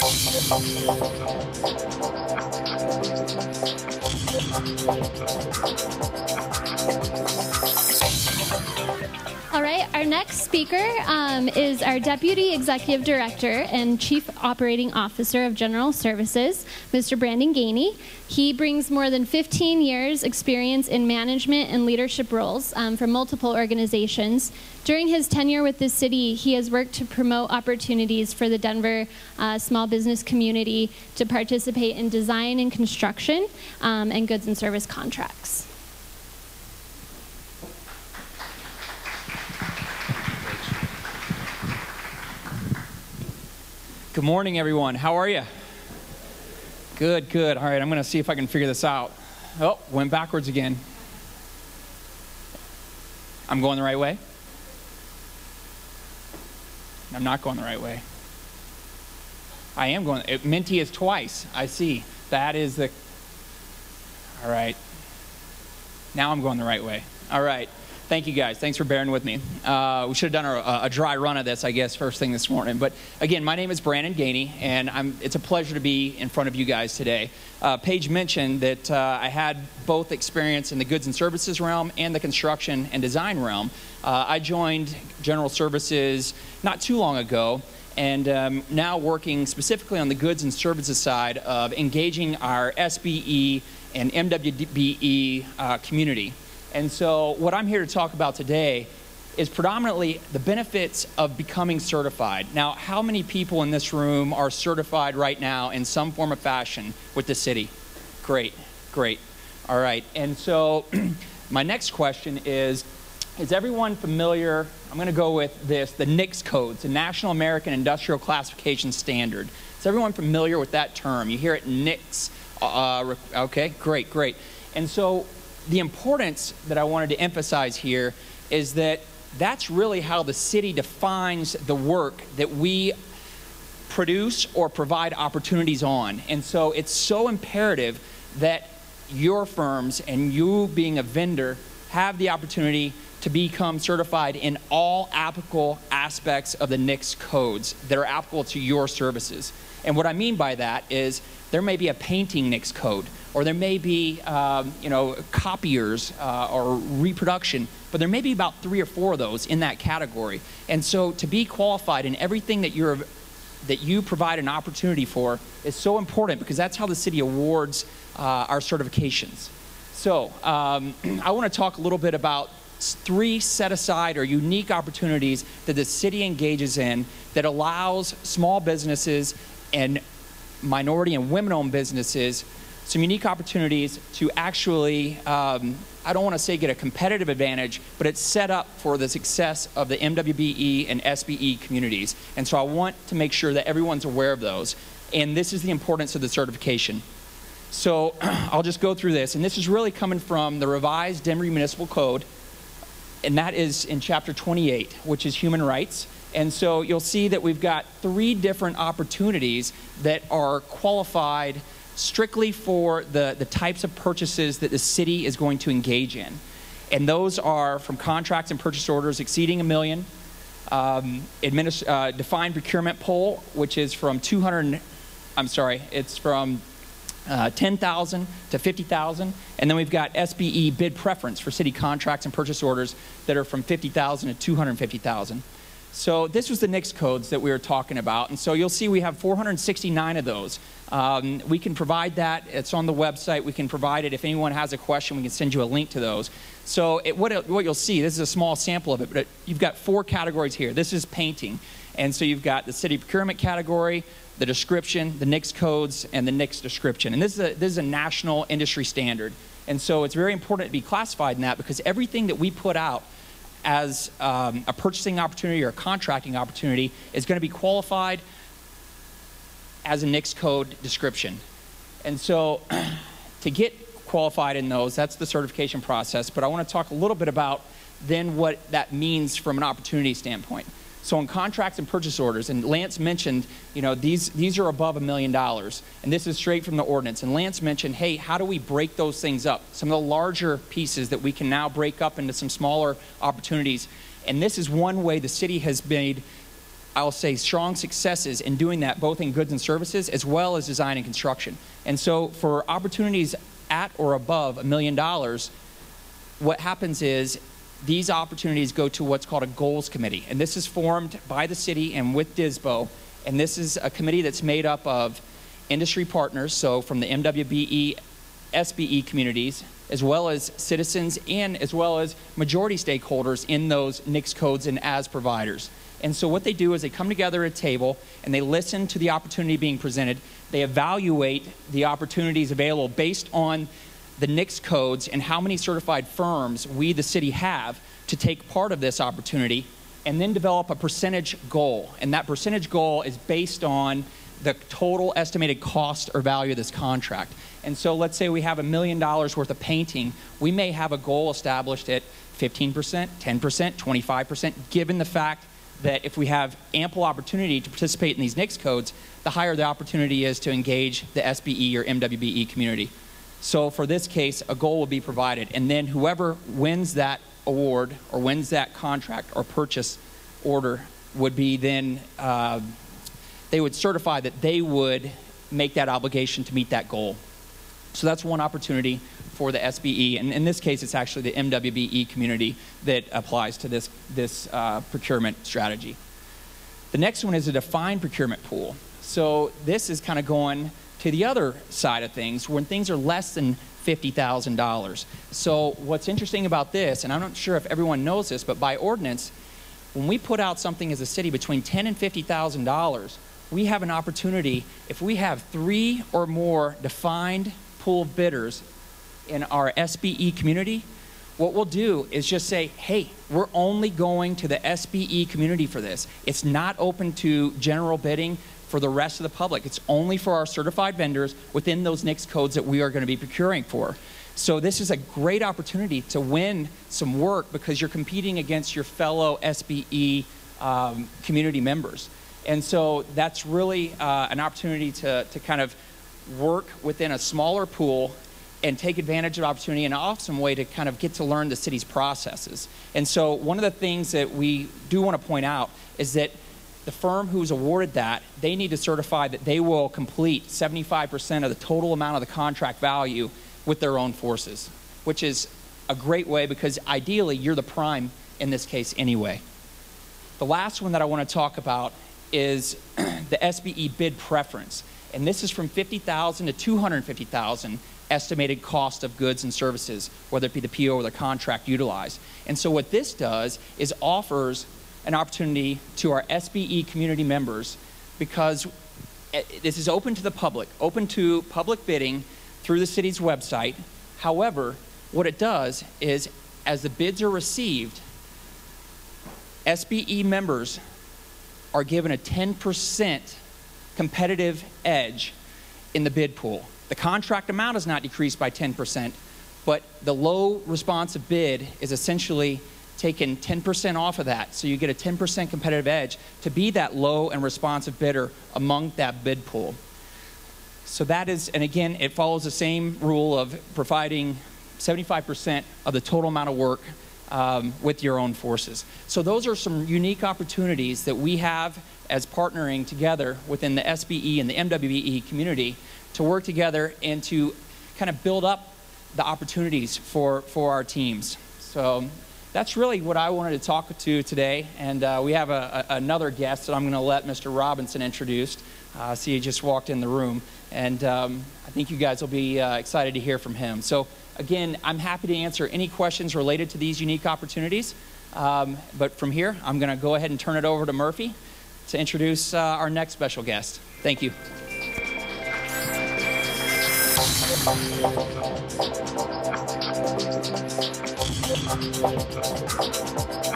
Thank you. All right, our next speaker um, is our Deputy Executive Director and Chief Operating Officer of General Services, Mr. Brandon Gainey. He brings more than 15 years' experience in management and leadership roles um, from multiple organizations. During his tenure with the city, he has worked to promote opportunities for the Denver uh, small business community to participate in design and construction um, and goods and service contracts. Good morning, everyone. How are you? Good, good. All right, I'm going to see if I can figure this out. Oh, went backwards again. I'm going the right way? I'm not going the right way. I am going. It, Minty is twice. I see. That is the. All right. Now I'm going the right way. All right. Thank you guys. Thanks for bearing with me. Uh, we should have done a, a, dry run of this, I guess, first thing this morning. But again, my name is Brandon Gainey, and I'm, it's a pleasure to be in front of you guys today. Uh, Paige mentioned that uh, I had both experience in the goods and services realm and the construction and design realm. Uh, I joined General Services not too long ago, and um, now working specifically on the goods and services side of engaging our SBE and MWBE uh, community. And so, what I'm here to talk about today is predominantly the benefits of becoming certified. Now, how many people in this room are certified right now in some form of fashion with the city? Great, great. All right. And so, my next question is Is everyone familiar? I'm going to go with this the NAICS codes, the National American Industrial Classification Standard. Is everyone familiar with that term? You hear it NAICS. Uh, okay, great, great. And so, the importance that I wanted to emphasize here is that that's really how the city defines the work that we produce or provide opportunities on. And so it's so imperative that your firms and you being a vendor have the opportunity to become certified in all applicable aspects of the NAICS codes that are applicable to your services. And what I mean by that is there may be a painting NAICS code, or there may be, um, you know, copiers uh, or reproduction, but there may be about three or four of those in that category. And so to be qualified in everything that you're that you provide an opportunity for is so important because that's how the city awards uh, our certifications. So um, I want to talk a little bit about three set aside or unique opportunities that the city engages in that allows small businesses and minority and women owned businesses some unique opportunities to actually, um, I don't want to say get a competitive advantage, but it's set up for the success of the MWBE and SBE communities. And so I want to make sure that everyone's aware of those. And this is the importance of the certification. So I'll just go through this. And this is really coming from the revised Denver Municipal Code. And that is in chapter 28, which is human rights. And so you'll see that we've got three different opportunities that are qualified strictly for the, the types of purchases that the city is going to engage in. And those are from contracts and purchase orders exceeding a million, um, uh, defined procurement pool, which is from 200, I'm sorry, it's from uh, 10,000 to 50,000. And then we've got SBE bid preference for city contracts and purchase orders that are from 50,000 to 250,000. So this was the NAICS codes that we were talking about. And so you'll see we have 469 of those. Um, we can provide that. It's on the website. We can provide it. If anyone has a question, we can send you a link to those. So it, what, it, what you'll see, this is a small sample of it, but it, you've got four categories here. This is painting. And so you've got the city procurement category, the description, the NAICS codes, and the NAICS description. And this is a, this is a national industry standard. And so it's very important to be classified in that because everything that we put out as um, a purchasing opportunity or a contracting opportunity is going to be qualified as a NAICS code description. And so to get qualified in those, that's the certification process. But I want to talk a little bit about then what that means from an opportunity standpoint. So in contracts and purchase orders, and Lance mentioned, you know, these, these are above a million dollars. And this is straight from the ordinance. And Lance mentioned, hey, how do we break those things up? Some of the larger pieces that we can now break up into some smaller opportunities. And this is one way the city has made I'll say, strong successes in doing that, both in goods and services as well as design and construction. And so, for opportunities at or above a million dollars, what happens is these opportunities go to what's called a goals committee. And this is formed by the city and with DISBO. And this is a committee that's made up of industry partners, so from the MWBE, SBE communities, as well as citizens and as well as majority stakeholders in those NAICS codes and as providers. And so what they do is they come together at a table and they listen to the opportunity being presented. They evaluate the opportunities available based on the NAICS codes and how many certified firms we, the city, have to take part of this opportunity, and then develop a percentage goal. And that percentage goal is based on the total estimated cost or value of this contract. And so let's say we have a million dollars worth of painting, we may have a goal established at 15%, 10%, 25%, given the fact that if we have ample opportunity to participate in these NAICS codes, the higher the opportunity is to engage the SBE or MWBE community. So for this case, a goal will be provided, and then whoever wins that award or wins that contract or purchase order would be then, uh, they would certify that they would make that obligation to meet that goal. So that's one opportunity for the SBE, and in this case, it's actually the MWBE community that applies to this, this uh, procurement strategy. The next one is a defined procurement pool. So this is kind of going to the other side of things when things are less than $50,000. So what's interesting about this, and I'm not sure if everyone knows this, but by ordinance, when we put out something as a city between ten and $50,000, we have an opportunity, if we have three or more defined pool bidders in our SBE community, what we'll do is just say, hey, we're only going to the SBE community for this. It's not open to general bidding for the rest of the public. It's only for our certified vendors within those NAICS codes that we are going to be procuring for. So this is a great opportunity to win some work because you're competing against your fellow SBE um, community members. And so that's really uh, an opportunity to, to kind of work within a smaller pool and take advantage of opportunity and an awesome way to kind of get to learn the city's processes. And so one of the things that we do want to point out is that the firm who's awarded that, they need to certify that they will complete 75% of the total amount of the contract value with their own forces, which is a great way because ideally you're the prime in this case anyway. The last one that I want to talk about is the SBE bid preference. And this is from 50,000 to 250,000 estimated cost of goods and services, whether it be the PO or the contract utilized. And so what this does is offers an opportunity to our SBE community members because eh, this is open to the public, open to public bidding through the city's website. However, what it does is as the bids are received, SBE members are given a 10% competitive edge in the bid pool. The contract amount is not decreased by 10%, but the low responsive bid is essentially taken 10% off of that. So you get a 10% competitive edge to be that low and responsive bidder among that bid pool. So that is, and again, it follows the same rule of providing 75% of the total amount of work um, with your own forces. So those are some unique opportunities that we have as partnering together within the SBE and the MWBE community to work together and to kind of build up the opportunities for, for our teams. So that's really what I wanted to talk to today. And uh, we have a, a, another guest that I'm going to let Mr. Robinson introduce. Uh, see, he just walked in the room. And um, I think you guys will be uh, excited to hear from him. So, again, I'm happy to answer any questions related to these unique opportunities. Um, but from here, I'm going to go ahead and turn it over to Murphy to introduce uh, our next special guest. Thank you. Thank you. あっ。